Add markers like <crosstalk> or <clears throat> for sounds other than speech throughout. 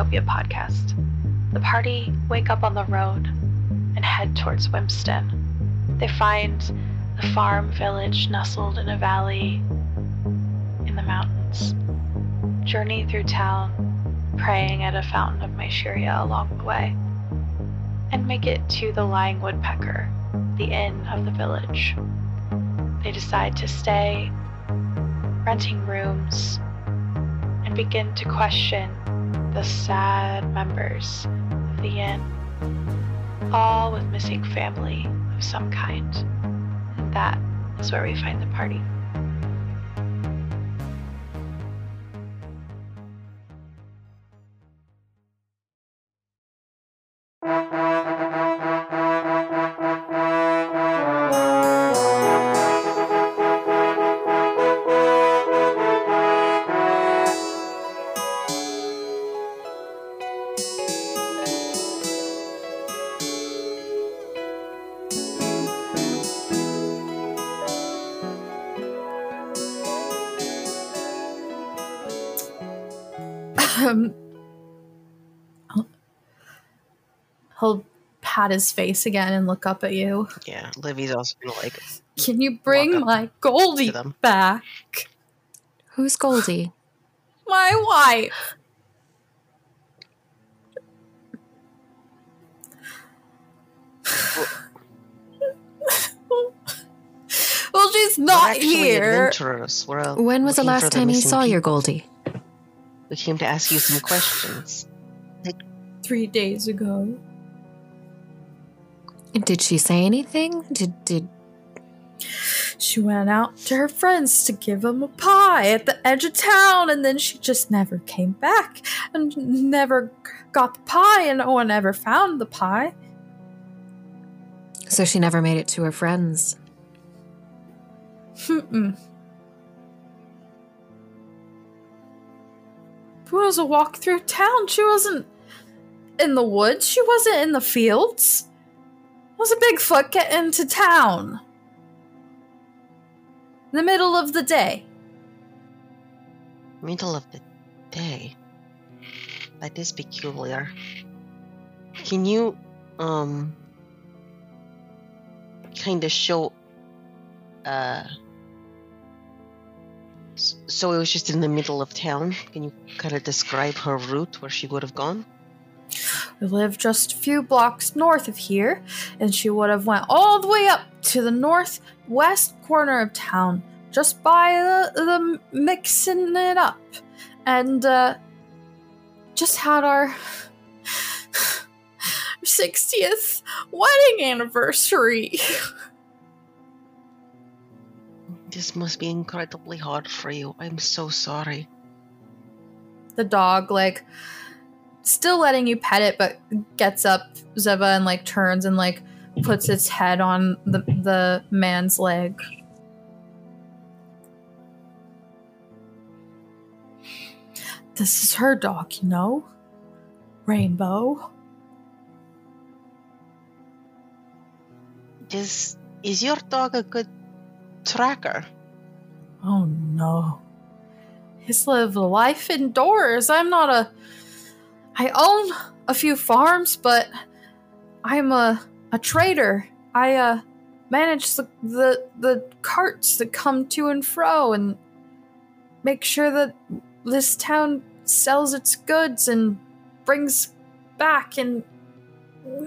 Utopia podcast. The party wake up on the road and head towards Wimpston. They find the farm village nestled in a valley in the mountains. Journey through town, praying at a fountain of Mysheria along the way, and make it to the Lying Woodpecker, the inn of the village. They decide to stay, renting rooms, and begin to question the sad members of the inn, all with missing family of some kind. And that is where we find the party. Pat his face again and look up at you. Yeah, Livy's also gonna like Can you bring my Goldie them. back? Who's Goldie? My wife. <laughs> well, she's We're not here. We're uh, When was the last time you missing saw your. Goldie? We came to ask you some questions. Three days ago. Did she say anything? Did did She went out to her friends to give them a pie at the edge of town, and then she just never came back and never got the pie, and no one ever found the pie. so she never made it to her friends? Mm-mm. It was a walk through town. She wasn't in the woods. She wasn't in the fields. Was a Bigfoot get into town. In the middle of the day. Middle of the day. That is peculiar. Can you, um, kind of show, uh, so it was just in the middle of town. Can you kind of describe her route where she would have gone? We live just a few blocks north of here, and she would have went all the way up to the northwest corner of town, just by the, the mixing it up, and uh, just had our 60th wedding anniversary. This must be incredibly hard for you. I'm so sorry. the dog like still letting you pet it but gets up zeva and like turns and like puts its head on the the man's leg. This is her dog you know? Rainbow. Is is your dog a good tracker? oh no. He's lived a life indoors. I'm not a i own a few farms but i'm a a trader i uh manage the the, the carts that come to and fro and make sure that this town sells its goods and brings back and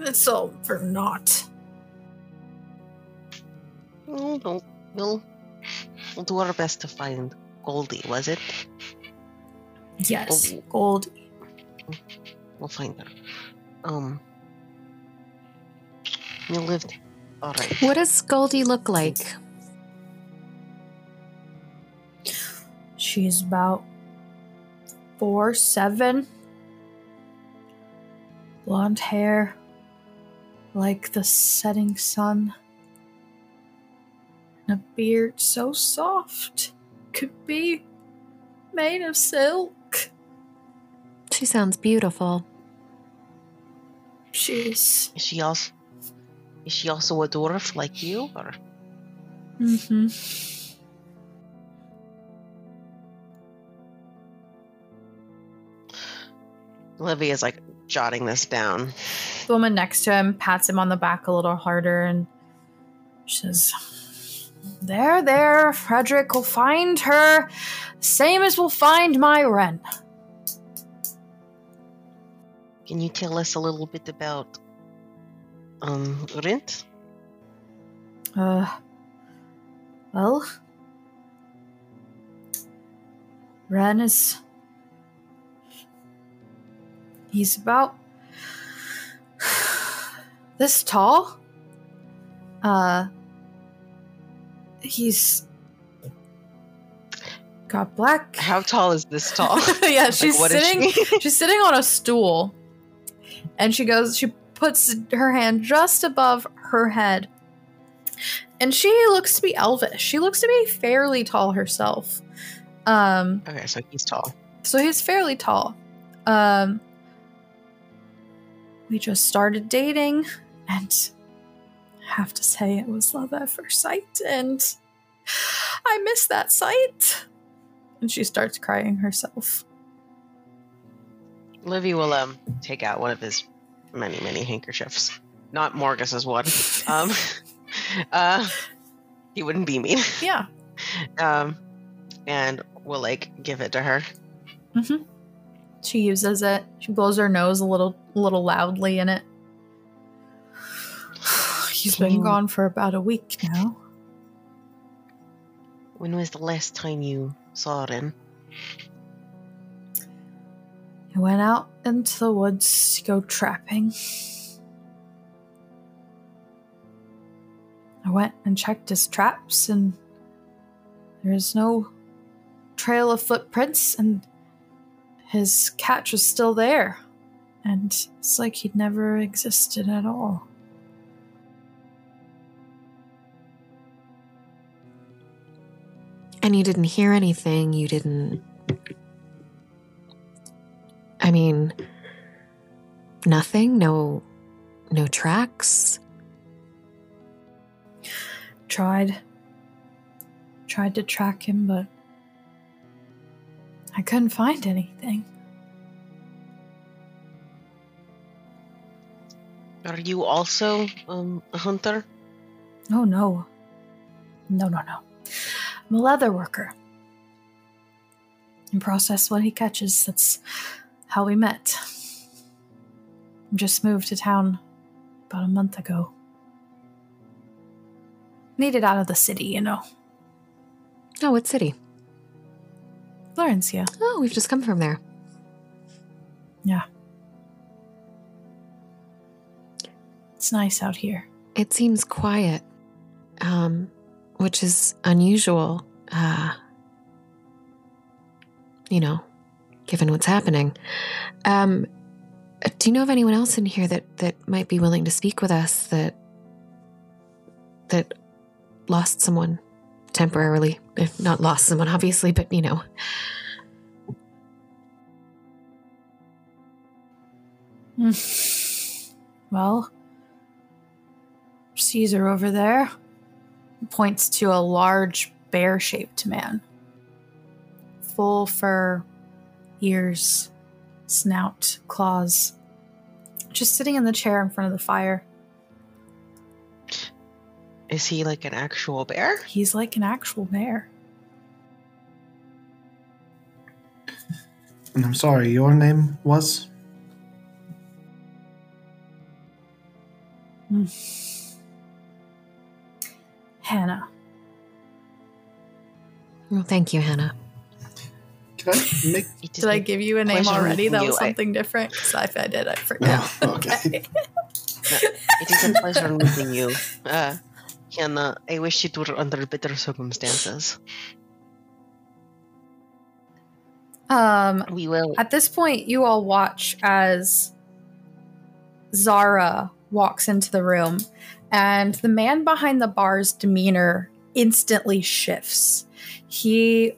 it's all for naught Oh, no, we'll we'll do our best to find Goldie. Was it? yes Oh. gold We'll find her. Um, you lived. All right. What does Goldie look like? She's about four, seven. Blonde hair, like the setting sun. And a beard so soft, could be made of silk. She sounds beautiful. She's. Is she also is she also a dwarf like you, or Mm-hmm. Livy is like jotting this down. The woman next to him pats him on the back a little harder and says, There, there, Frederick will find her, same as we'll find my Ren. Can you tell us a little bit about um Rint? Uh, well, Ren is. He's about <sighs> this tall. Uh, he's got black. How tall is this tall? <laughs> yeah, <laughs> Like, she's sitting. she? she's sitting on a stool, and she goes. She puts her hand just above her head, and she looks to be elvish. She looks to be fairly tall herself. Um, okay, so he's tall. so he's fairly tall. Um, we just started dating, and I have to say it was love at first sight, and I miss that sight. And she starts crying herself. Livy will um take out one of his many, many handkerchiefs. Not Morgus's one. <laughs> Um <laughs> uh he wouldn't be mean. Yeah. <laughs> Um and will like give it to her. Mm-hmm. She uses it. She blows her nose a little, a little loudly in it. <sighs> He's been gone for about a week now. When was the last time you saw Ren? He went out into the woods to go trapping. I went and checked his traps, and there's no trail of footprints, and his catch was still there. And it's like he'd never existed at all. And you didn't hear anything. You didn't. I mean, nothing? No. No tracks? Tried. Tried to track him, but I couldn't find anything. Are you also um a hunter? Oh no. No, no, no. I'm a leather worker. And process what he catches. That's how we met. Just moved to town about a month ago. Needed out of the city, you know. Oh, what city? Florencia. Oh, we've just come from there. Yeah. It's nice out here. It seems quiet, um, which is unusual. Uh, you know, given what's happening. Um, do you know of anyone else in here that that might be willing to speak with us that that lost someone temporarily? If not lost someone, obviously, but you know. well, Caesar over there points to a large bear shaped man. Full fur, ears, snout, claws. Just sitting in the chair in front of the fire. Is he like an actual bear? He's like an actual bear. And I'm sorry, your name was? Hmm. Hannah. Well, thank you, Hannah. Can I make. Did I a give you a name already? That you. was I- something different? Because if I did, I forgot. Oh, okay. <laughs> It is a pleasure meeting you. Uh, Hannah, I wish it were under better circumstances. Um, We will. At this point, you all watch as Zara walks into the room, and the man behind the bar's demeanor instantly shifts. He,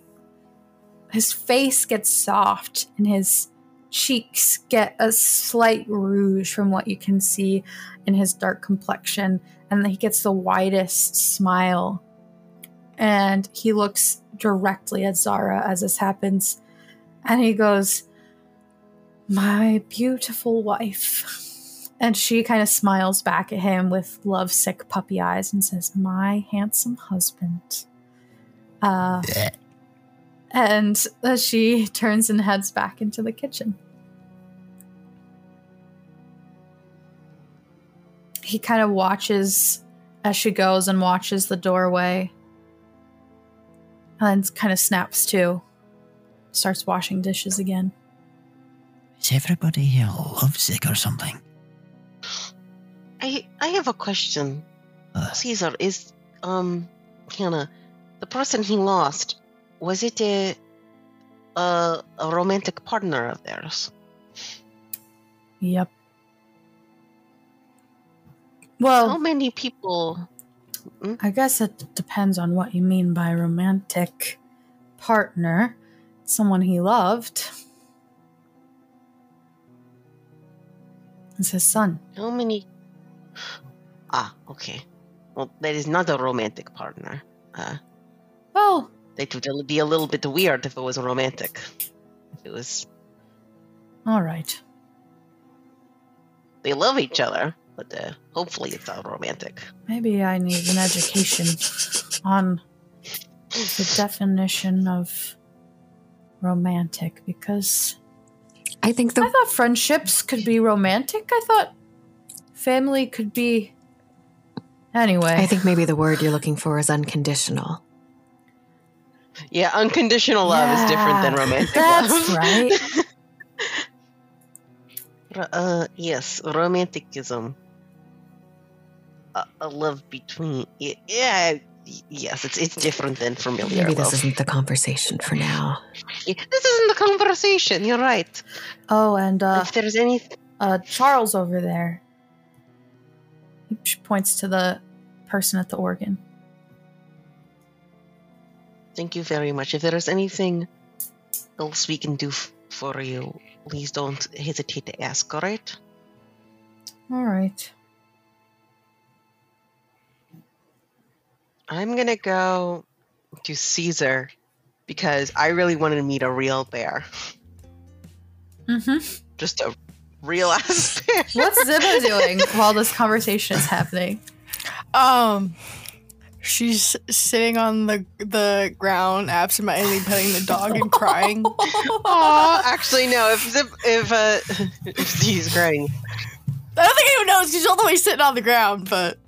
his face gets soft, and his cheeks get a slight rouge from what you can see in his dark complexion, and he gets the widest smile. And he looks directly at Zara as this happens, and he goes, My beautiful wife. And she kind of smiles back at him with lovesick puppy eyes and says, My handsome husband. Uh, and uh, she turns and heads back into the kitchen. He kind of watches as she goes and watches the doorway. And then kind of snaps to. Starts washing dishes again. Is everybody here lovesick or something? I I have a question. Uh, Caesar is um Hannah, the person he lost, was it a a, a romantic partner of theirs? Yep. Well, how many people I guess it depends on what you mean by romantic partner. Someone he loved. It's his son. how many Ah, okay. Well that is not a romantic partner. Uh Well, that would be a little bit weird if it was romantic. If it was all right. they love each other, but uh, hopefully it's not romantic. Maybe I need an education on the definition of romantic because I think the I thought friendships could be romantic. I thought family could be. Anyway, I think maybe the word you're looking for is unconditional. Yeah, unconditional love is different than Yeah, romantic that's love. right. <laughs> Uh, yes, romanticism. A, a love between. Yeah, yes, it's it's different than familiar Maybe love. this isn't the conversation for now. Yeah, this isn't the conversation. You're right. oh, and uh, if there's any, uh, Charles over there. He points to the person at the organ. Thank you very much. If there is anything else we can do for you, please don't hesitate to ask. All right. All right. I'm gonna go to Caesar because I really wanted to meet a real bear, Mm-hmm. just a real ass <laughs> bear. What's Ziba doing while this conversation is happening? Um, she's sitting on the the ground, absentmindedly petting the dog and crying. <laughs> Actually, no. If Zip, if uh, <laughs> if he's crying, I don't think anyone knows. She's all the way sitting on the ground, but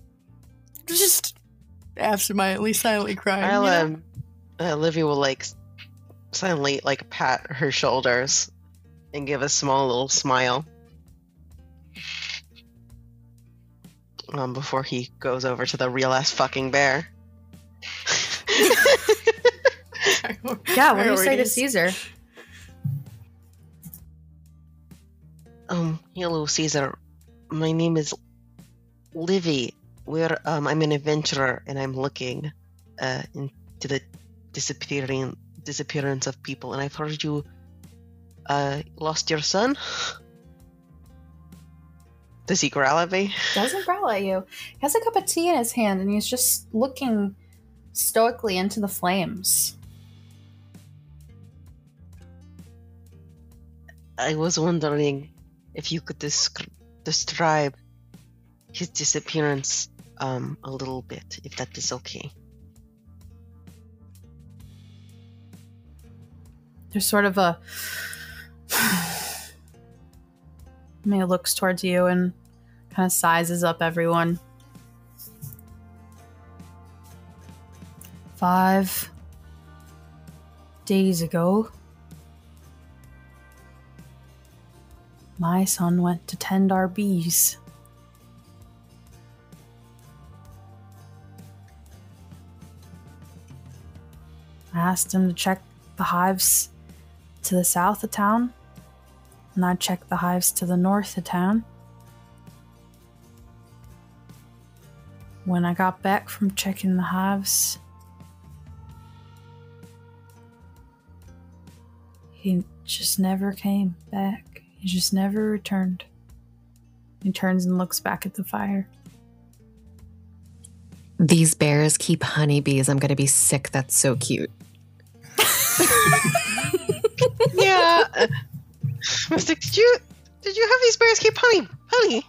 just absentmindedly, silently crying. I'll you know? um, uh, Olivia will like silently like pat her shoulders and give a small little smile. Um, before he goes over to the real ass fucking bear. <laughs> Yeah, what do you say to Caesar? Um, hello, Caesar. My name is Livy. We're um, I'm an adventurer, and I'm looking uh, into the disappearing disappearance of people. And I've heard you uh, lost your son. Does he growl at me? Doesn't growl at you. He has a cup of tea in his hand and he's just looking stoically into the flames. I was wondering if you could desc- describe his disappearance um, a little bit, if that is okay. There's sort of a. May looks towards you and kind of sizes up everyone. Five days ago, my son went to tend our bees. I asked him to check the hives to the south of town, and I checked the hives to the north of town. When I got back from checking the hives, he just never came back. He just never returned. He turns and looks back at the fire. These bears keep honeybees. I'm going to be sick. That's so cute. <laughs> yeah. Uh, Mystic, did you did you have these bears keep honey? Honey,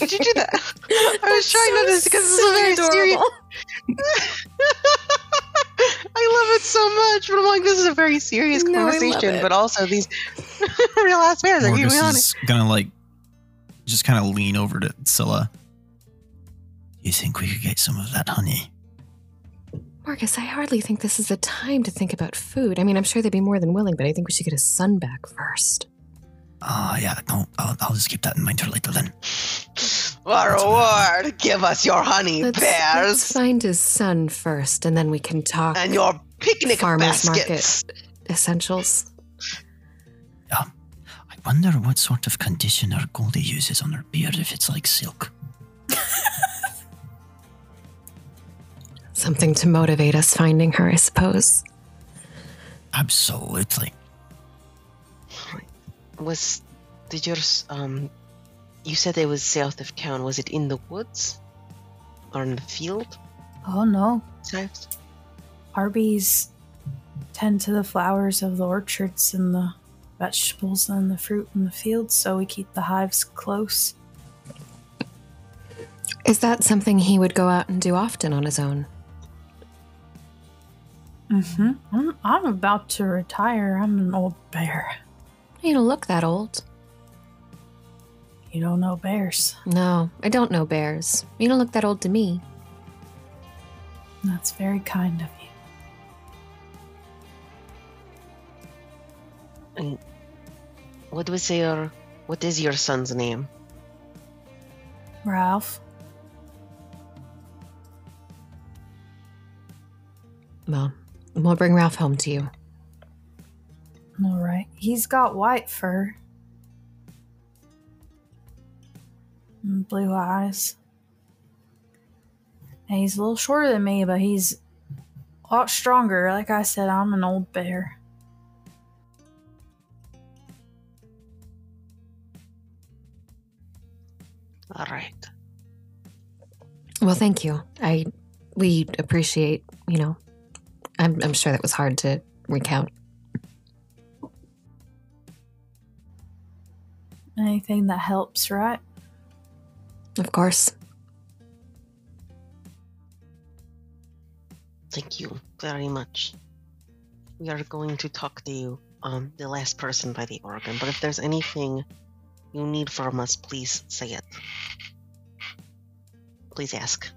did you do that? <laughs> I was trying not to because this is a very serious. <laughs> I love it so much, but I'm like, this is a very serious No, conversation. But also, these <laughs> real ass bears are keeping Morgus honey. is gonna like just kind of lean over to Sille. You think we could get some of that honey? Morgus, I hardly think this is the time to think about food. I mean, I'm sure they'd be more than willing, but I think we should get his son back first. Ah, yeah. No, I'll, I'll just keep that in mind for later then. What reward? Give us your honey, Let's, bears, let's find his son first, and then we can talk and your picnic farmers baskets. market essentials. I wonder what sort of conditioner Goldie uses on her beard if it's like silk. Something to motivate us finding her, I suppose. Absolutely. Was did yours? Um, you said it was south of town. Was it in the woods or in the field? Oh no. South. Our tend to the flowers of the orchards and the vegetables and the fruit in the fields, so we keep the hives close. Is that something he would go out and do often on his own? Mm-hmm. I'm, I'm about to retire. I'm an old bear. You don't look that old. You don't know bears. No, I don't know bears. You don't look that old to me. That's very kind of you. And what was your? What is your son's name? Ralph. Well, we'll bring Ralph home to you. All right. He's got white fur. And blue eyes. And he's a little shorter than me, but he's a lot stronger. Like I said, I'm an old bear. All right. Well, thank you. I we appreciate, you know. I'm I'm sure that was hard to recount. Anything that helps, right? Of course. Thank you very much. We are going to talk to you, um, the last person by the organ. But if there's anything you need from us, please say it. Please ask.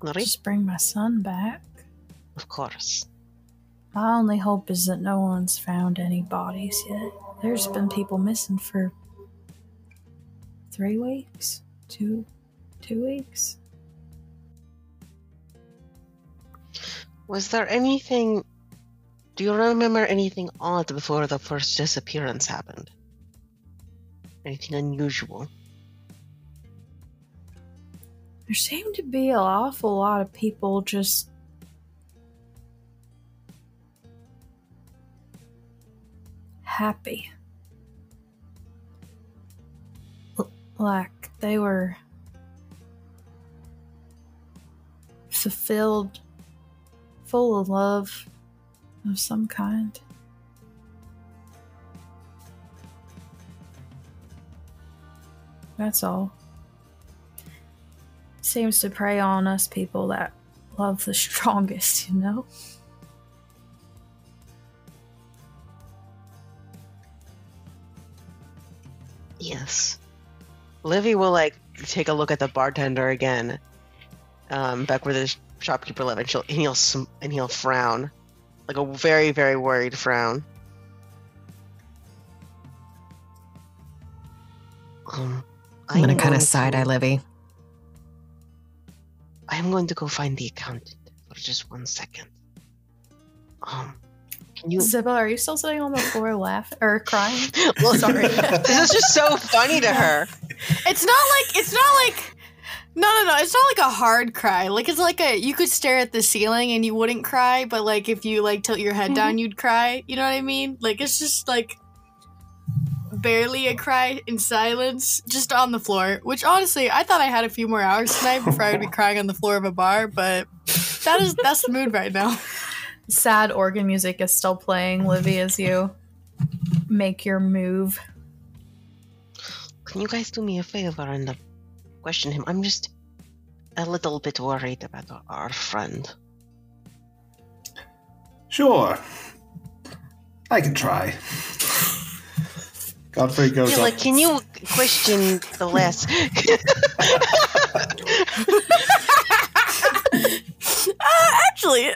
All right? Just bring my son back. Of course. My only hope is that no one's found any bodies yet. There's been people missing for three weeks, two, two weeks. Was there anything? Do you remember anything odd before the first disappearance happened? Anything unusual? There seemed to be an awful lot of people just happy. L- like they were fulfilled, full of love of some kind. That's all seems to prey on us people that love the <laughs> strongest, you know? Yes. Livy will like take a look at the bartender again, um, back where the shopkeeper lived, and she'll and he'll sm- and he'll frown, like a very very worried frown. Um, I'm gonna kind of side eye Livy. I'm going to go find the accountant for just one second. Um, you? Zibba, are you still sitting on the floor laughing or crying? <laughs> Well, Sorry. <laughs> this is just so funny to her. It's not like it's not like no no no. It's not like a hard cry. Like it's like a you could stare at the ceiling and you wouldn't cry, but like if you like tilt your head down, mm-hmm. you'd cry. You know what I mean? Like it's just like barely a cry in silence, just on the floor. Which honestly, I thought I had a few more hours tonight before I would be <laughs> crying on the floor of a bar, but that is that's the mood right now. Sad organ music is still playing, Livy, as you make your move. Can you guys do me a favor and uh, question him? I'm just a little bit worried about our- our friend. Sure. I can try. Godfrey goes Yeah, up. like, can you question the last? <laughs> Uh, actually,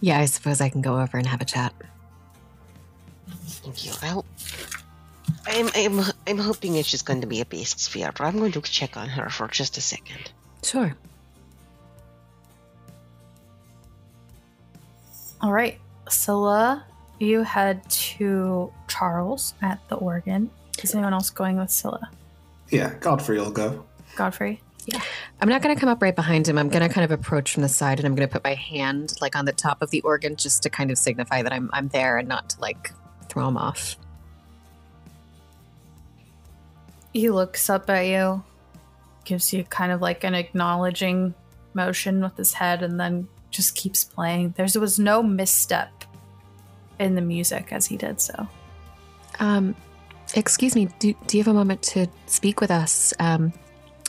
Yeah, I suppose I can go over and have a chat. Thank you. I'll, I'm, I'm, I'm hoping it's just going to be a beast sphere, but I'm going to check on her for just a second. Sure. All right, Sille, you head to Charles at the organ. Is anyone else going with Sille? Yeah, Godfrey will go. Godfrey? I'm not going to come up right behind him. I'm going to kind of approach from the side and I'm going to put my hand like on the top of the organ just to kind of signify that I'm I'm there and not to like throw him off. He looks up at you, gives you kind of like an acknowledging motion with his head, and then just keeps playing. There was no misstep in the music as he did so. Um excuse me, do, do you have a moment to speak with us? Um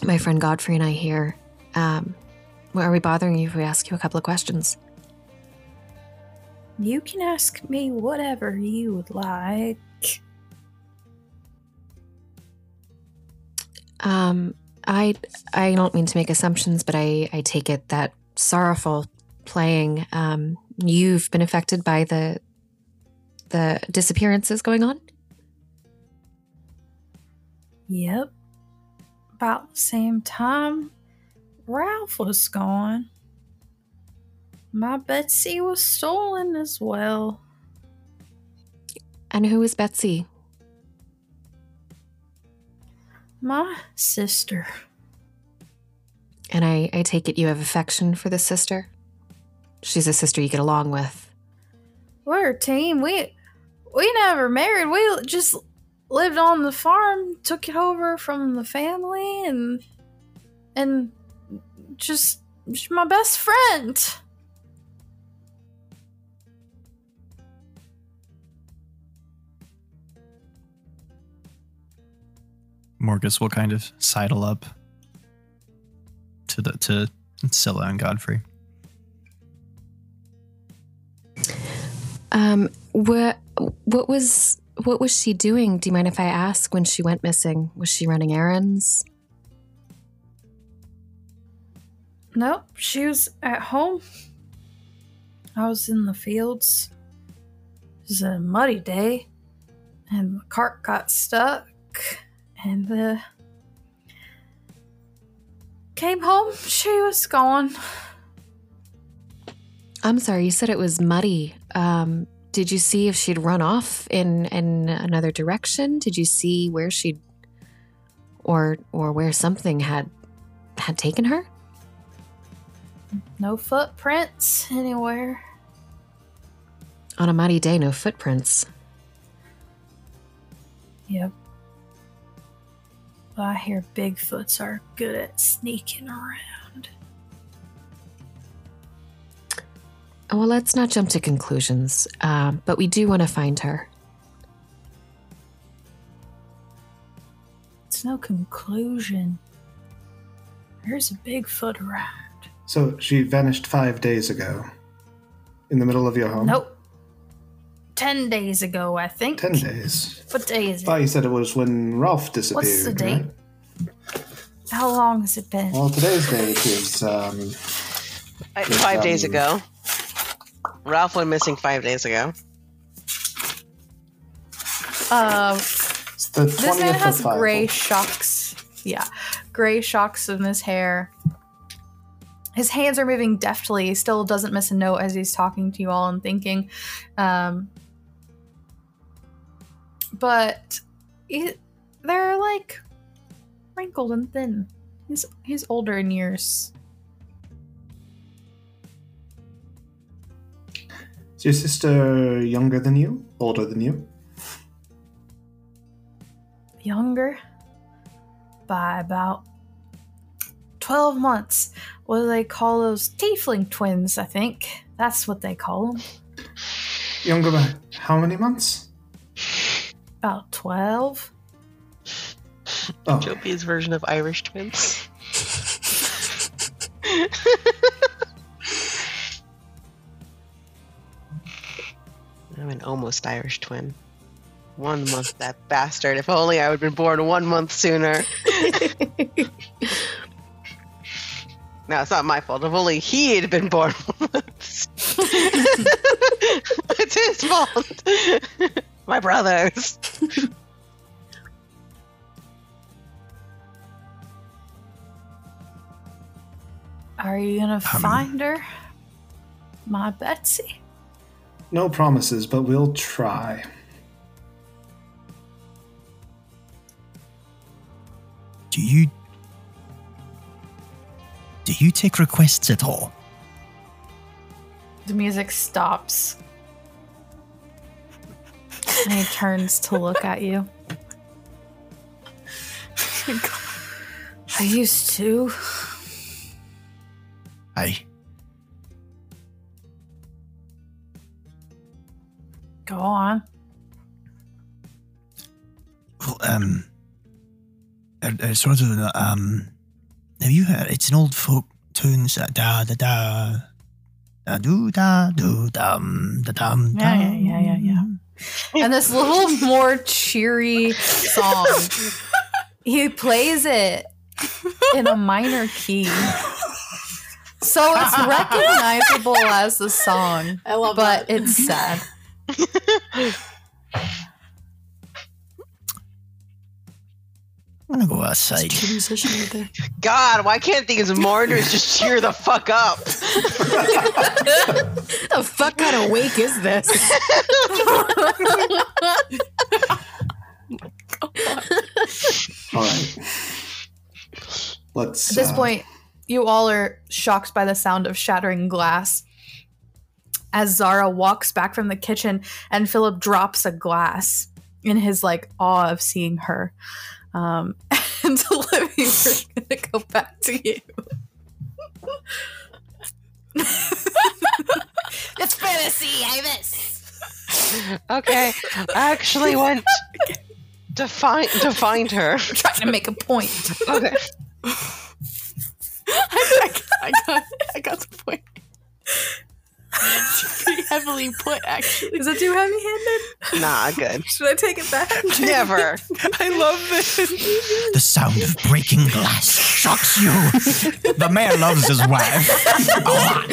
my friend Godfrey and I here. Um are we bothering you if we ask you a couple of questions? You can ask me whatever you would like. Um, I I don't mean to make assumptions, but I I take it that sorrowful playing. Um, you've been affected by the the disappearances going on. Yep. About the same time Ralph was gone. My Betsy was stolen as well. And who is Betsy? My sister. And I I take it you have affection for this sister. She's a sister you get along with. We're a team. We we never married. We just lived on the farm, took it over from the family, and and just she's my best friend. Morgus will kind of sidle up to the to Sille and Godfrey. Um, what what was what was she doing? Do you mind if I ask when she went missing? Was she running errands? Nope, she was at home. I was in the fields. It was a muddy day, and the cart got stuck, and uh, came home. She was gone. I'm sorry, you said it was muddy. Um, did you see if she'd run off in in another direction? Did you see where she'd or or where something had had taken her? No footprints anywhere. On a muddy day, no footprints. Yep. I hear Bigfoots are good at sneaking around. Well, let's not jump to conclusions. Um, but we do want to find her. It's no conclusion. There's a Bigfoot around. So she vanished five days ago. In the middle of your home? Nope. Ten days ago, I think. Ten days. What day is I thought you said it was when Ralph disappeared. What's the date? right? How long has it been? Well, today's date is um, I- Yes, five days um, ago. Ralph went missing five days ago. Uh, it's the this man has five. gray shocks. Yeah, gray shocks in his hair. His hands are moving deftly. He still doesn't miss a note as he's talking to you all and thinking. Um, but he, they're like wrinkled and thin. He's he's older in years. Is your sister younger than you? Older than you? Younger by about twelve months. What do they call those tiefling twins? I think that's what they call them. Younger by how many months? About 12. Oh, Jopi's version of Irish twins. <laughs> I'm an almost Irish twin. One month, that bastard. If only I would have been born one month sooner. <laughs> No, it's not my fault. If only he had been born <laughs> one <laughs> it's his fault. my brother's. Are you gonna Um, find her? My Betsy? No promises, but we'll try. Do you do you take requests at all? The music stops. And he turns to look at you. I used to. Uh, sort of um, have you heard? It's an old folk tune. uh, Da da da. Da do da do dum da dum. Yeah, yeah, yeah, yeah, yeah. And this little <laughs> more cheery song. He plays it in a minor key. So it's recognizable as the song, I love but that. it's sad. <laughs> I'm gonna go outside. It's a musician right there. <laughs> God, why can't these mourners just cheer the fuck up? <laughs> the fuck kind of wake is this? <laughs> All right. Let's. At this uh, point, you all are shocked by the sound of shattering glass. As Zara walks back from the kitchen and Philip drops a glass in his like awe of seeing her. Um, <laughs> and Olivia, we're gonna go back to you. it's fantasy, Avis. Okay, I actually went to find to find her. trying to make a point. Okay. <laughs> I, got, I, got, I got the point. It's pretty heavily put, actually. Is it too heavy handed? Nah, good. Should I take it back? <laughs> Never. I love this. The sound of breaking glass shocks you. the mayor loves his wife. a lot.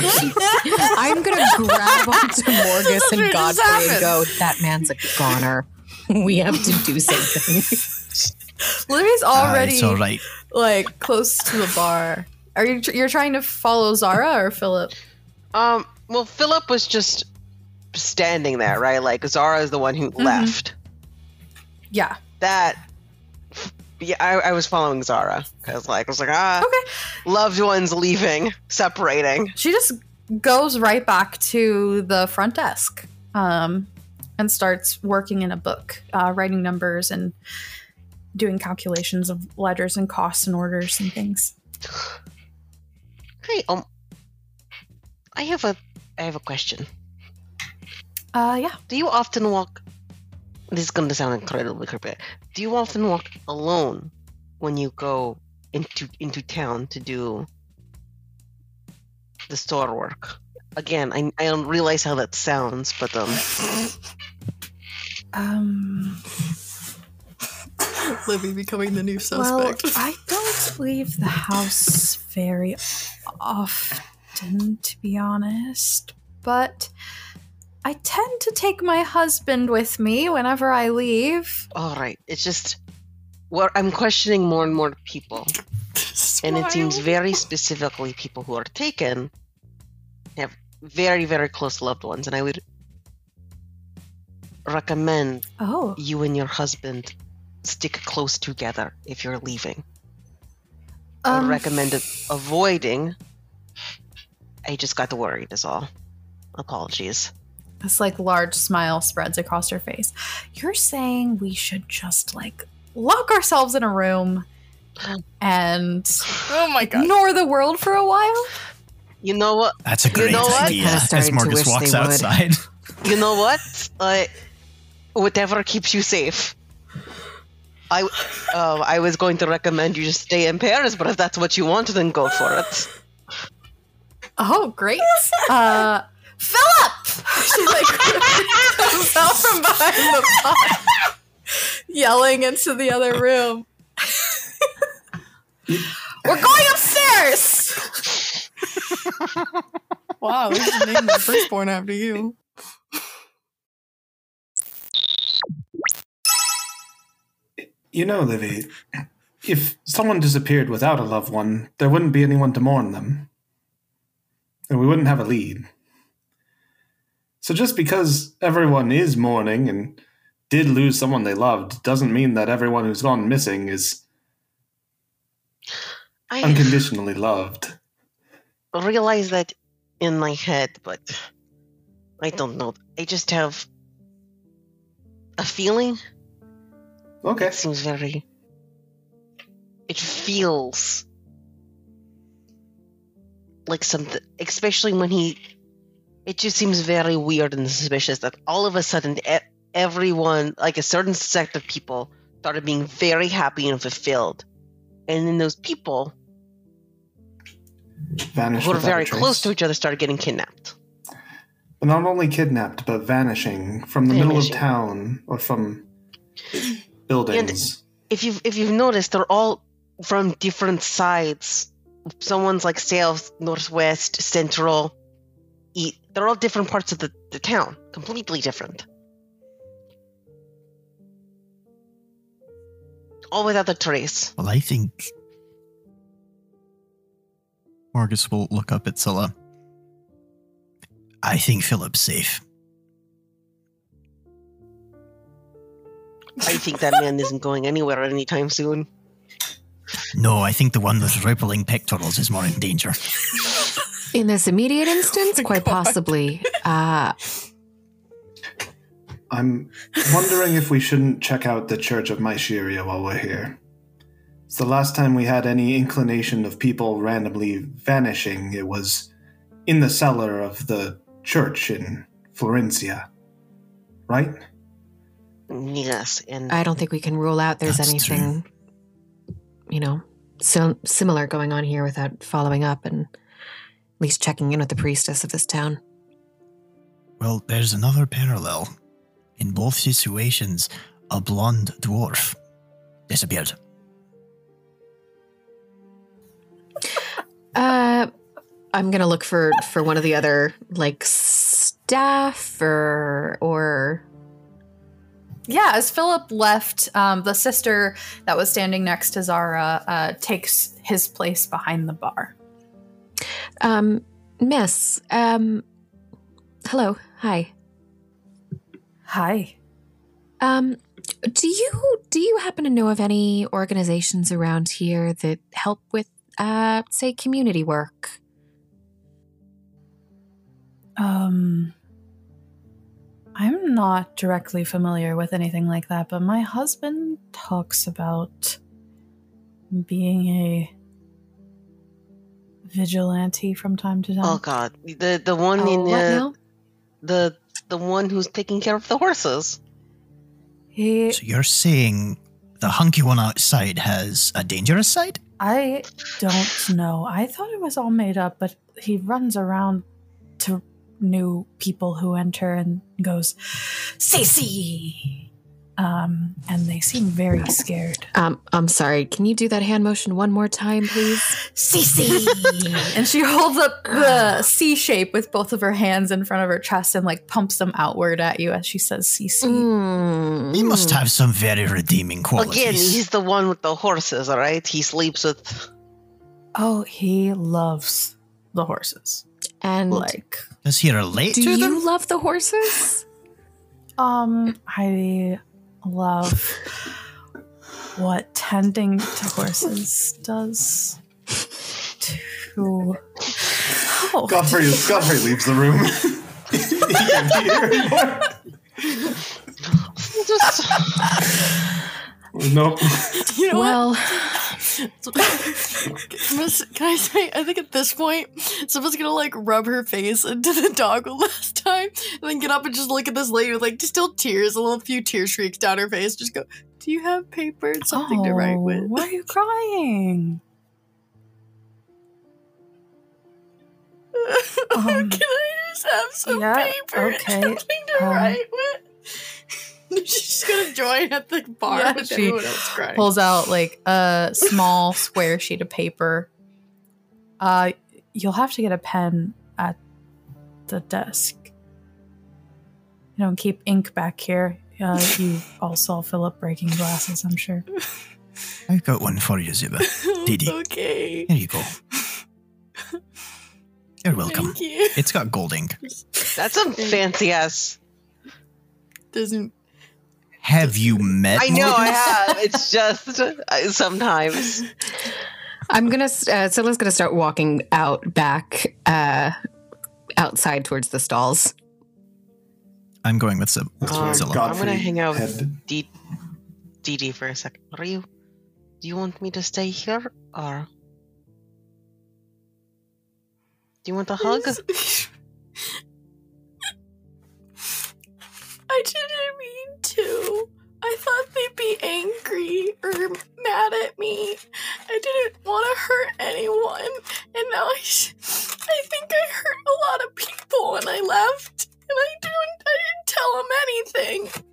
I'm gonna grab onto <laughs> Morgus and Godfrey and go, that man's a goner. We have to do something. Livy's Ah, already it's all right. like close to the bar. Are you tr- you're trying to follow Zara or Philip? Um. Well, Philip was just standing there, right? Like Zara is the one who left. Yeah. That. Yeah, I, I was following Zara because, like, I was like, ah, Okay. loved ones leaving, <laughs> separating. She just goes right back to the front desk um, and starts working in a book, uh, writing numbers and doing calculations of ledgers and costs and orders and things. Hey, um, I have a, I have a question. Uh, yeah. Do you often walk? This is going to sound incredibly creepy. Do you often walk alone when you go into into town to do the store work? Again, I, I don't realize how that sounds, but um, Um, <laughs> Livy becoming the new suspect. well, suspect. I don't leave the house very often, to be honest, but I tend to take my husband with me whenever I leave. all right. It's just, well, I'm questioning more and more people, <laughs> and it seems very specifically people who are taken have very very close loved ones, and I would recommend Oh, you and your husband stick close together if you're leaving. I would um, recommend it avoiding. I just got worried, is all. Apologies. This like large smile spreads across her face. You're saying we should just like lock ourselves in a room and Oh my god. ignore the world for a while? You know what? That's a You great know what? idea. Kinda As starting to wish walks would. outside. You know what? Uh, whatever keeps you safe. I uh, I was going to recommend you just stay in Paris, but if that's what you want, then go for it. Oh, great. Uh, Philip! She like <laughs> comes out from behind the pot, yelling into the other room. We're going upstairs! Wow, they should name their firstborn after you. You know, Livy, if someone disappeared without a loved one, there wouldn't be anyone to mourn them. And we wouldn't have a lead. So just because everyone is mourning and did lose someone they loved doesn't mean that everyone who's gone missing is I unconditionally loved. I <sighs> realize that in my head, but I don't know. I just have a feeling. Okay. It seems very. It feels like something, especially when he. It just seems very weird and suspicious that all of a sudden everyone, like a certain sect of people, started being very happy and fulfilled, and then those people Vanished who a very close to each other started getting kidnapped. But not only kidnapped, but vanishing from the middle of town or from buildings. if you've if you've noticed, they're all from different sides. Someone's like south, northwest, central, east. They're all different parts of the, the town, completely different. All without a trace. Well, I think. Morgus will look up at Sille. I think Philip's safe. I think that man isn't going anywhere anytime soon. No, I think the one with rippling pectorals is more in danger. <laughs> In this immediate <laughs> instance, my quite God. possibly. Uh, <laughs> I'm wondering if we shouldn't check out the Church of Myceria while we're here. It's the last time we had any inclination of people randomly vanishing. It was in the cellar of the church in Florencia. Right? Yes, and I don't think we can rule out there's That's anything, you know, so similar going on here without following up and at least checking in with the priestess of this town. Well, there's another parallel. In both situations, a blonde dwarf disappeared. Uh, I'm gonna look for for one of the other like staff or or Yeah, as Philip left, um, the sister that was standing next to Zara uh, takes his place behind the bar. Um Miss um. Hello, hi. Hi. Um, do you do you happen to know of any organizations around here that help with, uh, say, community work? Um, I'm not directly familiar with anything like that, but my husband talks about being a vigilante from time to time. oh god, the the one Oh, in the, the the one who's taking care of the horses. he, So you're saying the hunky one outside has a dangerous side? I don't know. I thought it was all made up, but he runs around to new people who enter and goes, Cece! Um, and they seem very scared. Um, I'm sorry. Can you do that hand motion one more time, please? Cece! <laughs> and she holds up the C shape with both of her hands in front of her chest and like pumps them outward at you as she says Cece. Mm, He must have some very redeeming qualities. Again, he's the one with the horses, all right? He sleeps with. Oh, he loves the horses. And Like, Does he relate do to them? Do you love the horses? um, I love what tending to horses does to. Oh, Godfrey, Godfrey leaves the room. he can't be here anymore. Just, Nope. You know well, what? Miss- Can I say? I think at this point, someone's gonna like rub her face into the dog <laughs> last time, and then get up and just look at this lady with like still tears, a little few tear streaks down her face. Just go, Do you have paper and something to write Oh, with? Why are you crying? <laughs> Um, Can I just have some yeah, paper and okay, <laughs> something to um, write with? <laughs> She's gonna join at the bar Yeah, with she everyone else crying. pulls out like a small <laughs> square sheet of paper. Uh, you'll have to get a pen at the desk. You don't keep ink back here. Uh, you all saw Philip breaking glasses, I'm sure. I got one for you, Ziba. <laughs> Didi. okay. Here you go. You're welcome. Thank you. It's got gold ink. That's some fancy ass. Doesn't Have you met? I know I have. <laughs> It's just uh, sometimes. I'm gonna. Uh, Sille's gonna start walking out back, uh, outside towards the stalls. I'm going with Zib- with Um, Zilla. I'm gonna hang out with Head. D- DD for a second. Are you? Do you want me to stay here or? Do you want a hug? <laughs> I didn't mean to. I thought they'd be angry or mad at me. I didn't want to hurt anyone, and now I—I think I hurt a lot of people, when I left, and I didn't. I didn't tell them anything.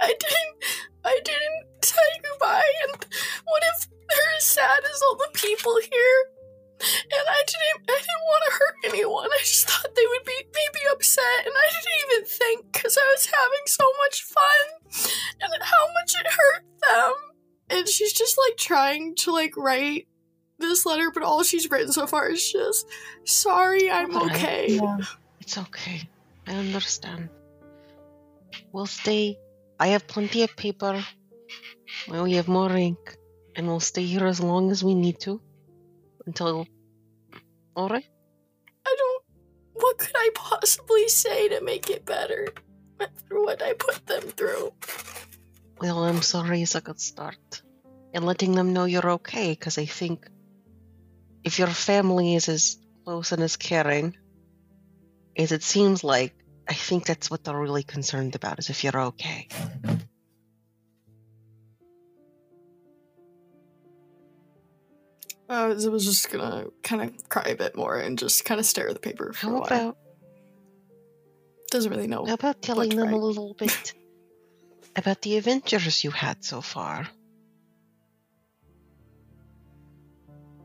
I didn't. I didn't say goodbye, and what if they're as sad as all the people here? And I didn't I didn't want to hurt anyone. I just thought they would be maybe upset and I didn't even think because I was having so much fun and how much it hurt them. And she's just like trying to like write this letter, but all she's written so far is just sorry, I'm Alright. okay. It's okay. I understand. We'll stay. I have plenty of paper. Well, we have more ink, and we'll stay here as long as we need to until. All right. I don't what could I possibly say to make it better after what I put them through? Well, I'm sorry it's a good start. And letting them know you're okay, because I think if your family is as close and as caring as it seems like, I think that's what they're really concerned about, is if you're okay. Uh, I was just gonna kind of cry a bit more and just kind of stare at the paper for a How while. about, Doesn't really know. how about telling them a little bit <laughs> about the adventures you had so far?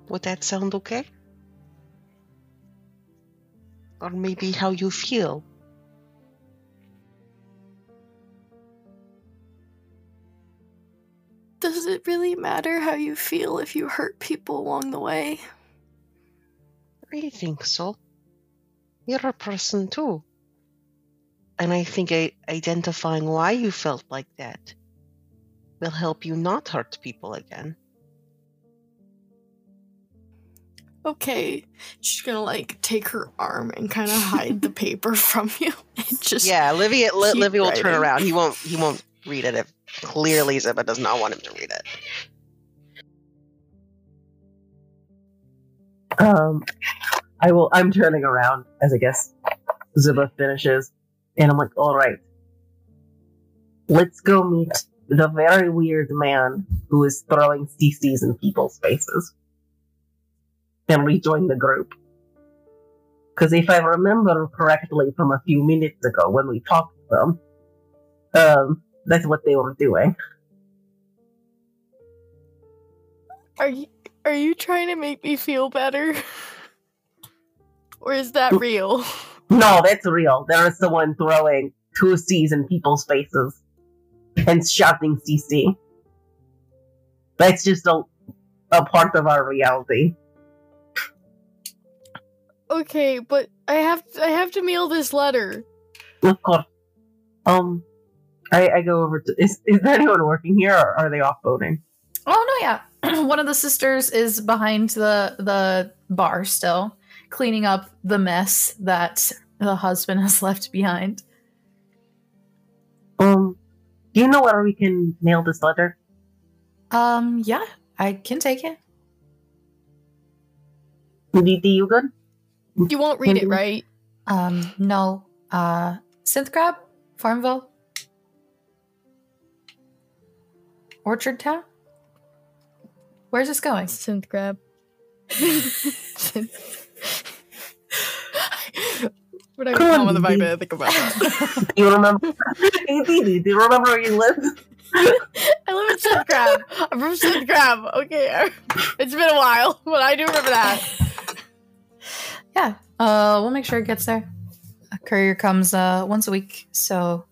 Would that sound okay? Or maybe how you feel? Does it really matter how you feel if you hurt people along the way? I think so. You're a person too. And I think I, identifying why you felt like that will help you not hurt people again. Okay, she's gonna like take her arm and kind of hide the <laughs> paper from you and just yeah, Livy, Livy will turn around. He won't. He won't read it if clearly Ziba does not want him to read it. Um, I will. I'm turning around as I guess Ziba finishes, and I'm like, "All right, let's go meet the very weird man who is throwing CCs in people's faces, and rejoin the group." Because if I remember correctly from a few minutes ago when we talked to them, um, that's what they were doing. Are you are you trying to make me feel better? <laughs> or is that real? No, that's real. There is someone throwing two C's in people's faces and shouting CC. That's just a, a part of our reality. Okay, but I have I have to mail this letter. Of course. Um, I, I go over to. Is, is there anyone working here or are they off boating? Oh no, yeah. <clears throat> One of the sisters is behind the the bar still, cleaning up the mess that the husband has <laughs> left behind. Um, do you know where we can mail this letter? Um, yeah, I can take it. DD, you good? You won't read it, right? Um, no. Uh, Synth Grab, Farmville. Orchard Town? Where's this going? Synth grab. We're come on the fact that I think about that. <laughs> Do you remember? hey, Dee do you remember where you live? <laughs> I live in Synth Grab. I'm from Synth Grab. Okay, <laughs> it's been a while, but I do remember that. Yeah. Uh, we'll make sure it gets there. A courier comes uh once a week, so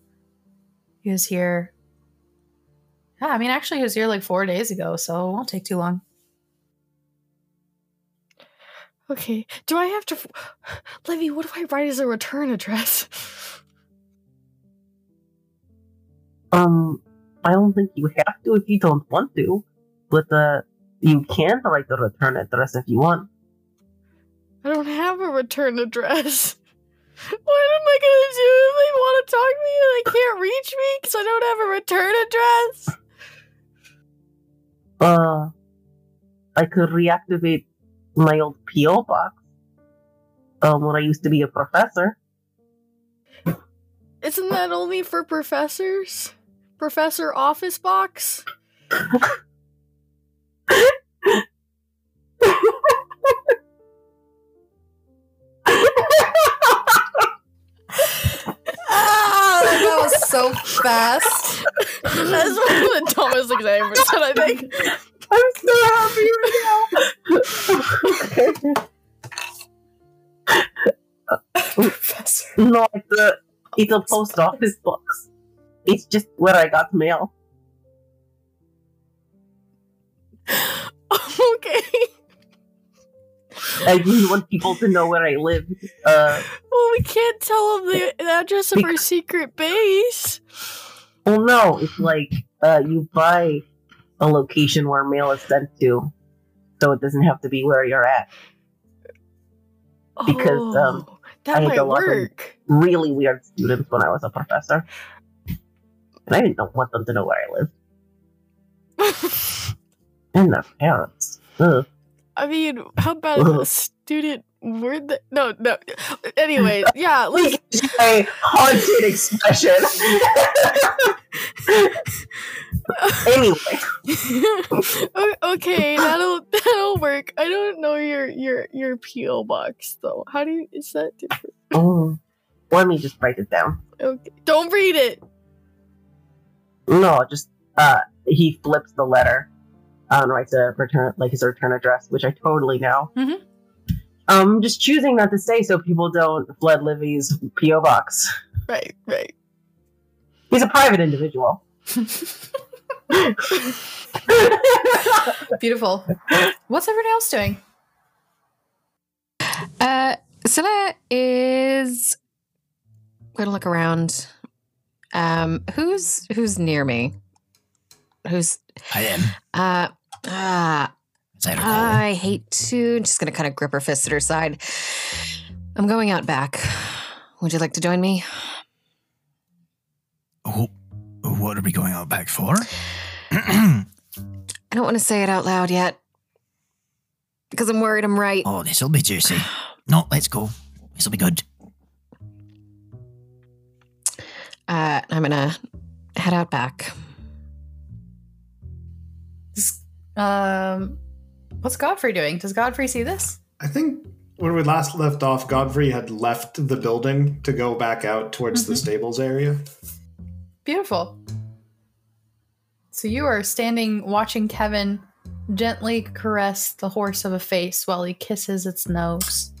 he was here. Yeah, I mean, actually, he was here like four days ago, so it won't take too long. Okay, do I have to, <sighs> Livy? What do I write as a return address? Um, I don't think you have to if you don't want to, but uh, you can write the return address if you want. I don't have a return address. <laughs> What am I gonna do if they want to talk to me and they can't reach me because I don't have a return address? Uh, I could reactivate my old PO box. Um, when I used to be a professor. Isn't that only for professors? Professor office box? <laughs> so fast. That's one of the dumbest things I ever said, I think. I'm so happy right now. Professor. No, it's a, it's a post office box. It's just where I got mail. <laughs> okay. I didn't want people to know where I live. Uh, Well, we can't tell them the <laughs> address of our secret base. well, no, it's like uh, you buy a location where mail is sent to, so it doesn't have to be where you're at. Because, um, Oh, I had to work. Really weird students when I was a professor, and I didn't want them to know where I live. <laughs> And their parents. Ugh. I mean, how about <laughs> a student word the no no? Anyway, <laughs> yeah, like a haunted expression. <laughs> anyway, okay, that'll that'll work. I don't know your your your PO box though. How do you? Is that different? oh, let me just write it down. Okay, don't read it. No, just uh, he flips the letter uh, and writes a return, like his return address, which I totally know. Mhm. Um, just choosing not to say so people don't flood Livy's PO box. Right, right. He's a private individual. <laughs> Beautiful. What's everyone else doing? Uh, Sille is going to look around. Um, who's who's near me? Who's I am. uh ah? As I hate to. Just going to kind of grip her fist at her side. I'm going out back. Would you like to join me? Oh, what are we going out back for? <clears throat> I don't want to say it out loud yet because I'm worried I'm right. oh, this'll be juicy. No, let's go. This'll be good. Uh, I'm gonna head out back. Um, what's Godfrey doing? Does Godfrey see this? I think when we last left off, Godfrey had left the building to go back out towards the Mhm. stables area. Beautiful. So you are standing watching Kevin gently caress the horse of a face while he kisses its nose.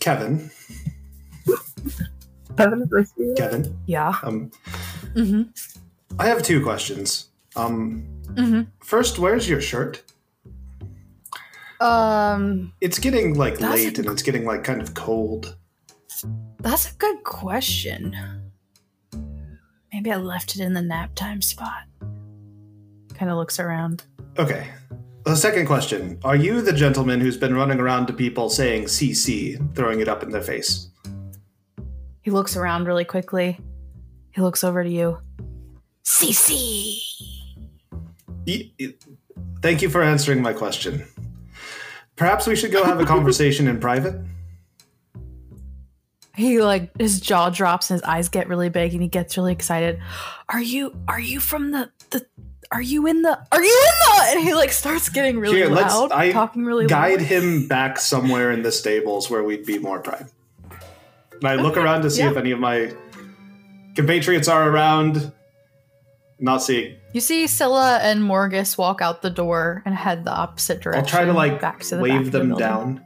Kevin, Kevin is my spirit. Kevin, Yeah. um, Mm-hmm. I have two questions. Um, Mm-hmm. first, where's your shirt? Um, It's getting like late and it's getting like kind of cold. that's a good question. Maybe I left it in the nap time spot. Kind of looks around. Okay. The second question Are you the gentleman who's been running around to people saying CC, throwing it up in their face? He looks around really quickly. He looks over to you. CC. Thank you for answering my question. Perhaps we should go have a conversation in private? He like his jaw drops and his eyes get really big and he gets really excited. Are you are you from the the Are you in the? Are you in the? And he like starts getting really Here, loud, I talking really Guide loud. him back somewhere in the stables where we'd be more prime. And I look around to see yeah. if any of my compatriots are around. Not seeing. You see Sille and Morgus walk out the door and head the opposite direction. I'll try to like back to the wave of the them building. down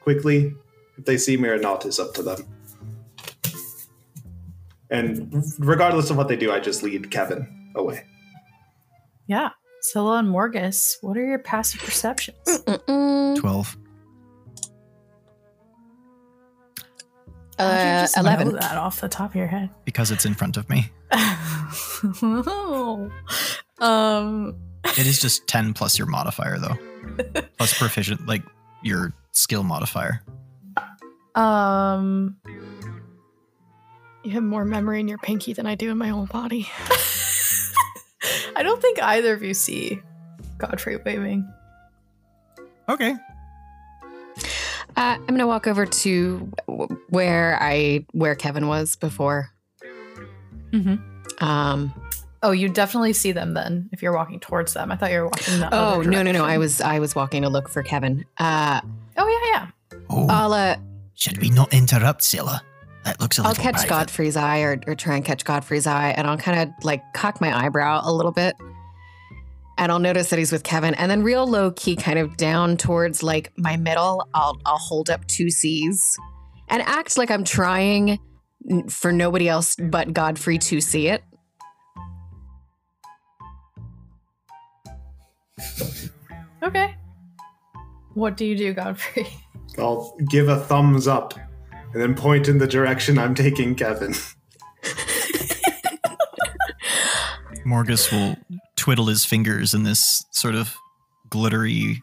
quickly. If they see me or not is up to them. And regardless of what they do, I just lead Kevin away. Yeah, Sille and Morgus. What are your passive perceptions? Mm-mm. 12. Uh, just know 11. that off the top of your head. Because it's in front of me. <laughs> um. <laughs> It is just 10 plus your modifier, though. plus proficient, like your skill modifier. Um. You have more memory in your pinky than I do in my whole body. I don't think either of you see Godfrey waving. Okay. Uh, I'm gonna walk over to where I where Kevin was before. Mm-hmm. Um. Oh, you definitely see them then if you're walking towards them. I thought you were walking the Oh other no no no! I was I was walking to look for Kevin. Uh, Oh yeah yeah. Oh, I'll uh, should we not interrupt Sille? That looks a I'll catch private. Godfrey's eye or, or try and catch Godfrey's eye, and I'll kind of like cock my eyebrow a little bit. And I'll notice that he's with Kevin, and then real low key, kind of down towards like my middle, I'll I'll hold up two C's and act like I'm trying for nobody else but Godfrey to see it. Okay. What do you do, Godfrey? I'll give a thumbs up and then point in the direction I'm taking Kevin. Morgus will twiddle his fingers, and this sort of glittery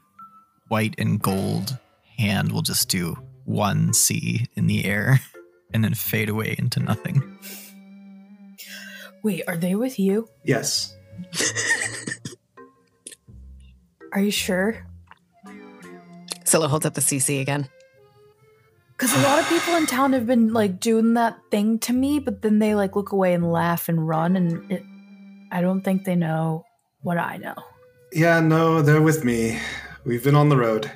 white and gold hand will just do one C in the air <laughs> and then fade away into nothing. Wait, are they with you? Yes. Are you sure? Sille holds up the CC again. Because a lot of people in town have been like doing that thing to me, but then they like look away and laugh and run, and it, I don't think they know what I know. Yeah, no, they're with me. We've been on the road.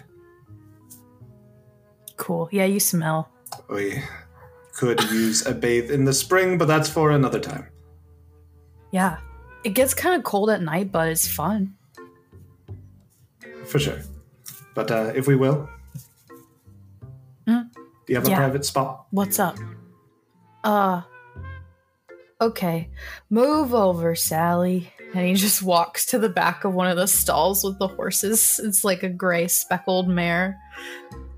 Cool. Yeah, you smell. We could use a bathe in the spring, but that's for another time. Yeah. It gets kind of cold at night, but it's fun. For sure. But uh, if we will. Mm. Do you have a Yeah. private spot? What's up? Uh. Okay. Move over, Sally. And he just walks to the back of one of the stalls with the horses. It's like a gray speckled mare.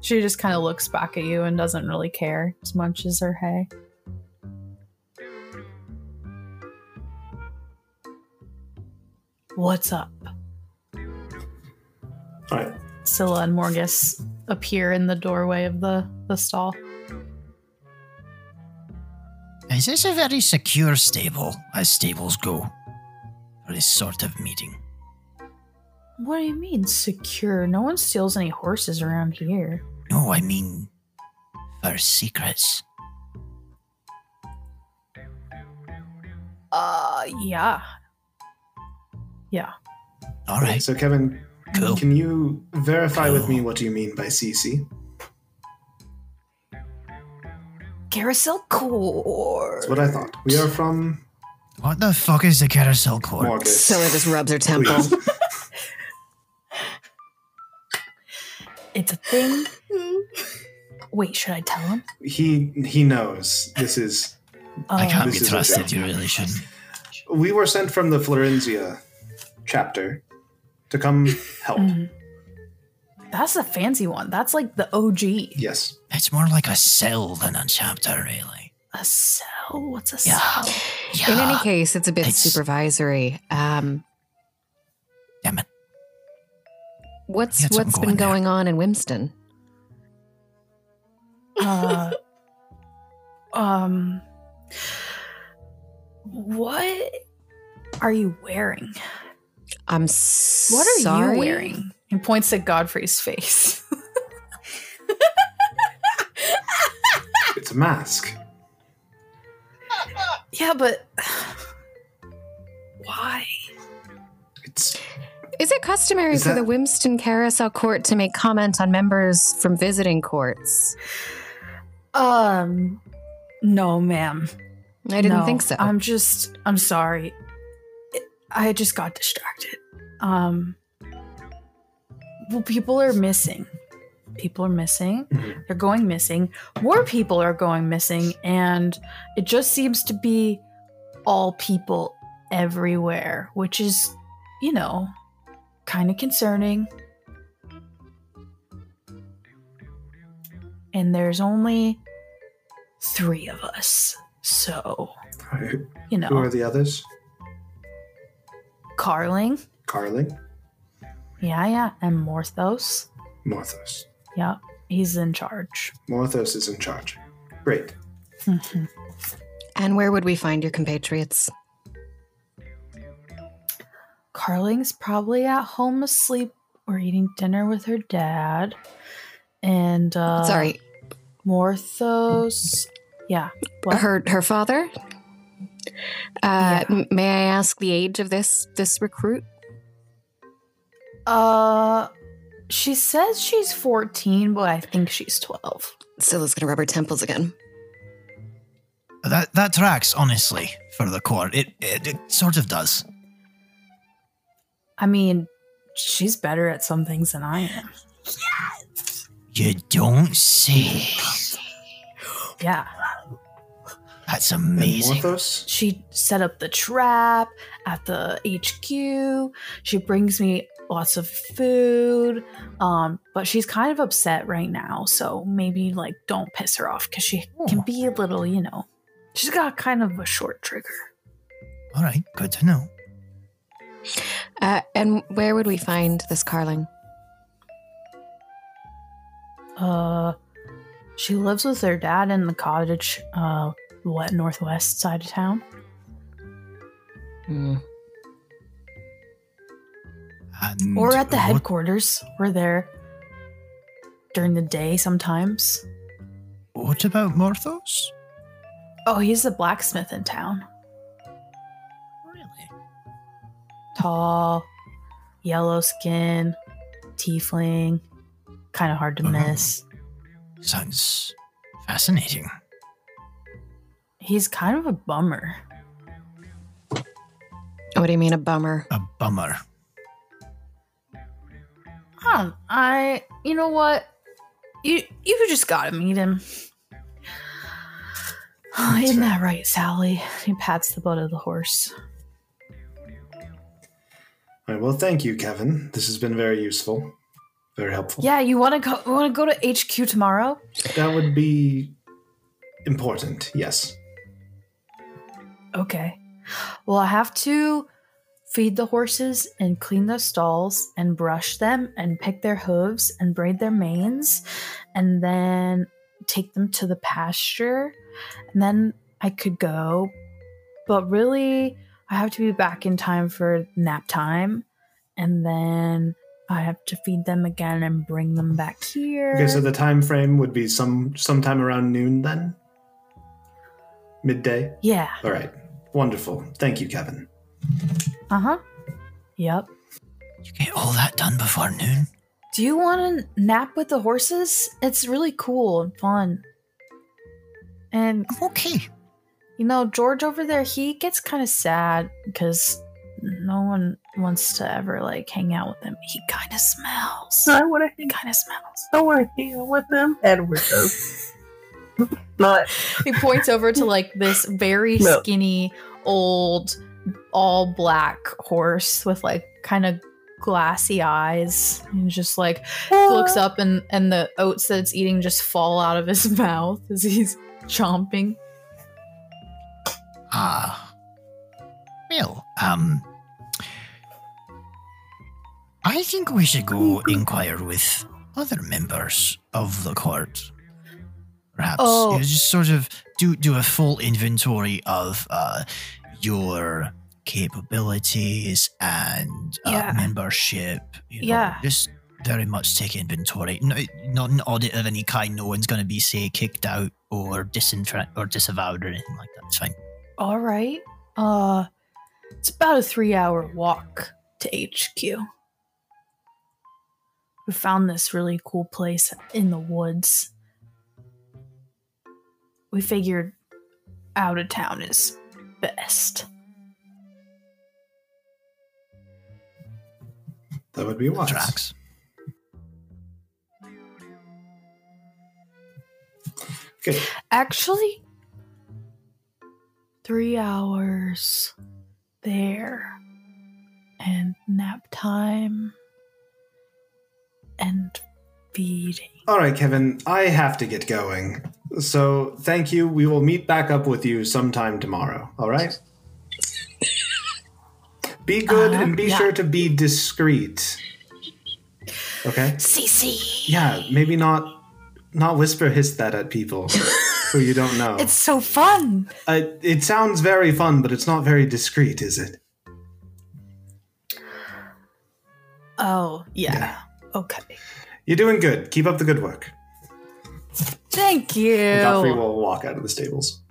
She just kind of looks back at you and doesn't really care as much as her hay. What's up? All right. Sille and Morgus appear in the doorway of the, the stall. Is this a very secure stable, as stables go, for this sort of meeting? What do you mean secure? No one steals any horses around here. No, I mean for secrets. Uh, yeah. Yeah. All right. So, Kevin, Cool. can you verify with me what do you mean by CC? Carousel court. That's what I thought. We are from What the fuck is the carousel court? Morgus. Sille just rubs her temple. <laughs> It's a thing. Wait, should I tell him? he he knows this is. I Oh, can't This be trusted. You really shouldn't. We were sent from the Florenzia chapter to come help. Mhm. That's a fancy one. That's like the OG. Yes. It's more like a cell than a chapter, really. A cell? What's a Yeah. cell? Yeah. In any case, it's a bit It's- supervisory. Um, Damn it. what's You had what's been going there. on in Wimston? Uh, <laughs> um, what are you wearing? I'm What are sorry. you wearing? He points at Godfrey's face. It's a mask. yeah, but <sighs> why? It's Is it customary Is for the that- Wimston Carousel Court to make comment on members from visiting courts? Um, no, ma'am. I didn't No, think so. I'm just, I'm sorry. I just got distracted. Um, well, people are missing. People are missing. Mhm. They're going missing. More people are going missing. And it just seems to be all people everywhere, which is, you know, kind of concerning. And there's only three of us. So, you know. who are the others? Carling. Carling, Yeah, yeah. And Morthos. Morthos. Yeah, he's in charge. Morthos is in charge. Great. Mhm. and where would we find your compatriots? Carling's probably at home asleep or eating dinner with her dad. And uh Sorry, Morthos. Yeah. What? her her father. Uh, Yeah. m- may I ask the age of this this recruit? Uh she says she's 14, but I think she's 12. Sille's gonna rub her temples again. That that tracks, honestly, for the court. It, it it sort of does. I mean, she's better at some things than I am. Yes. You don't say. Yeah. That's amazing. She set up the trap at the HQ. She brings me lots of food. Um, but she's kind of upset right now, so maybe like don't piss her off because she can Oh. be a little, you know. She's got kind of a short trigger. All right, good to know. Uh, and where would we find this Carling? Uh she lives with her dad in the cottage, uh what northwest side of town. Hmm. And Or at the what- headquarters. We're there during the day sometimes. What about Morthos? Oh, he's a blacksmith in town. Really? Tall, yellow skin, tiefling, kind of hard to Uh-huh. miss. Sounds fascinating. He's kind of a bummer. What do you mean a bummer? A bummer. Huh, I, you know what? You you just gotta meet him. <sighs> Isn't that right, Sally? He pats the butt of the horse. All right, well, thank you, Kevin. This has been very useful, very helpful. Yeah, you want to go? Want to go to HQ tomorrow? That would be important, yes. Okay. Well, I have to feed the horses and clean the stalls and brush them and pick their hooves and braid their manes and then take them to the pasture. And then I could go. But really, I have to be back in time for nap time. And then I have to feed them again and bring them back here. Okay, so the time frame would be some sometime around noon then? Midday? yeah. All right. Wonderful. Thank you, Kevin. Uh huh. Yep. You get all that done before noon? Do you want to nap with the horses? It's really cool and fun. And I'm okay. you know, George over there, he gets kind of sad because no one wants to ever like hang out with him. He kind of smells. So I want to He hang. kind of smells. I want to hang out with them. Edward does. <laughs> Not. He points over to like this very No. skinny, old, all black horse with like kind of glassy eyes and just like looks up and and the oats that it's eating just fall out of his <laughs> mouth as he's chomping. Ah. Well, um. I think we should go inquire with other members of the court. Perhaps Oh. you know, just sort of do do a full inventory of uh, your capabilities and uh, Yeah. membership. You know, Yeah. just very much take inventory. No, not an audit of any kind. No one's going to be say kicked out or disenfra- or disavowed or anything like that. It's fine. All right. Uh it's about a 3-hour walk to HQ. We found this really cool place in the woods. We figured out of town is best. That would be wise. Tracks. Okay. Actually, three hours there, and nap time, and feeding. All right, Kevin, I have to get going. So thank you. We will meet back up with you sometime tomorrow. All right? Be good Uh-huh, and be yeah. sure to be discreet. Okay? CC. Yeah, maybe not not whisper hiss that at people who you don't know. <laughs> It's so fun. uh, it sounds very fun, but it's not very discreet, is it? Oh, yeah. Yeah. Okay. You're doing good. Keep up the good work. Thank you. And Godfrey will walk out of the stables.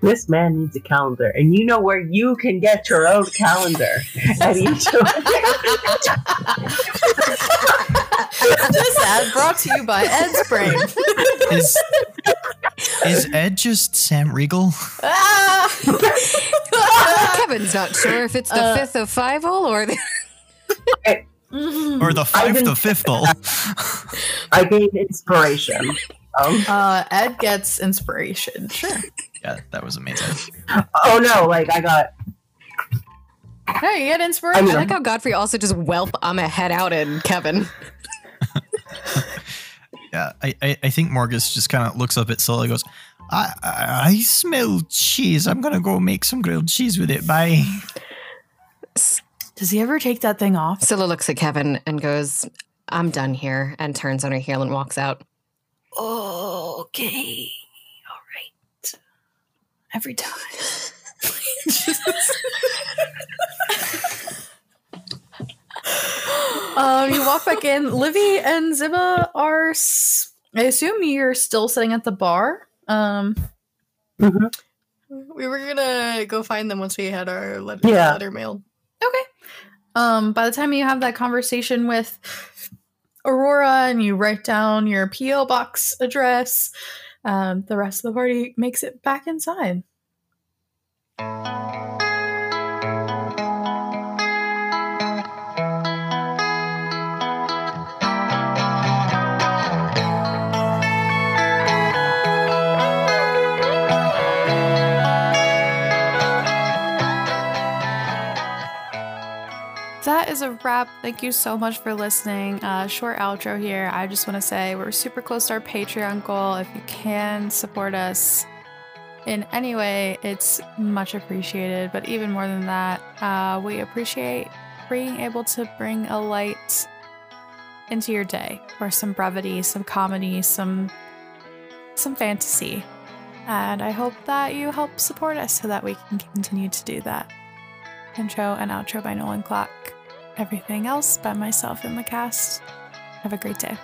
This man needs a calendar, and you know where you can get your own calendar <laughs> at each of this ad brought to you by Ed's Brain. Is is Ed just Sam Riegel? Ah! <laughs> Kevin's not sure if it's the Uh, fifth of five hole or the. <laughs> Or the fifth of fifth hole? I gained inspiration. Um, uh, Ed gets inspiration. Sure. Yeah, that was amazing. oh no, like I got Hey, you get I inspiration. mean, I like how Godfrey also just whelp. I'm gonna head out and Kevin. <laughs> Yeah, I, I, I think Morgus just kind of looks up at Sille and goes, I, I, I smell cheese. I'm going to go make some grilled cheese with it. Bye. Does he ever take that thing off? Sille looks at Kevin and goes, "I'm done here," and turns on her heel and walks out. Okay. All right. Every time. <laughs> um, you walk back in. Livy and Ziba are. S- I assume you're still sitting at the bar. Um, mhm. We were gonna go find them once we had our letter, Yeah. letter mailed. Okay. Um, by the time you have that conversation with Aurora and you write down your PO box address, um, the rest of the party makes it back inside. Is a wrap. Thank you so much for listening. Uh, short outro here. I just want to say we're super close to our Patreon goal. If you can support us in any way, it's much appreciated. But even more than that, uh, we appreciate being able to bring a light into your day, or some brevity, some comedy, some some fantasy. And I hope that you help support us so that we can continue to do that. Intro and outro by Nolan Clock. Everything else by myself and the cast. Have a great day.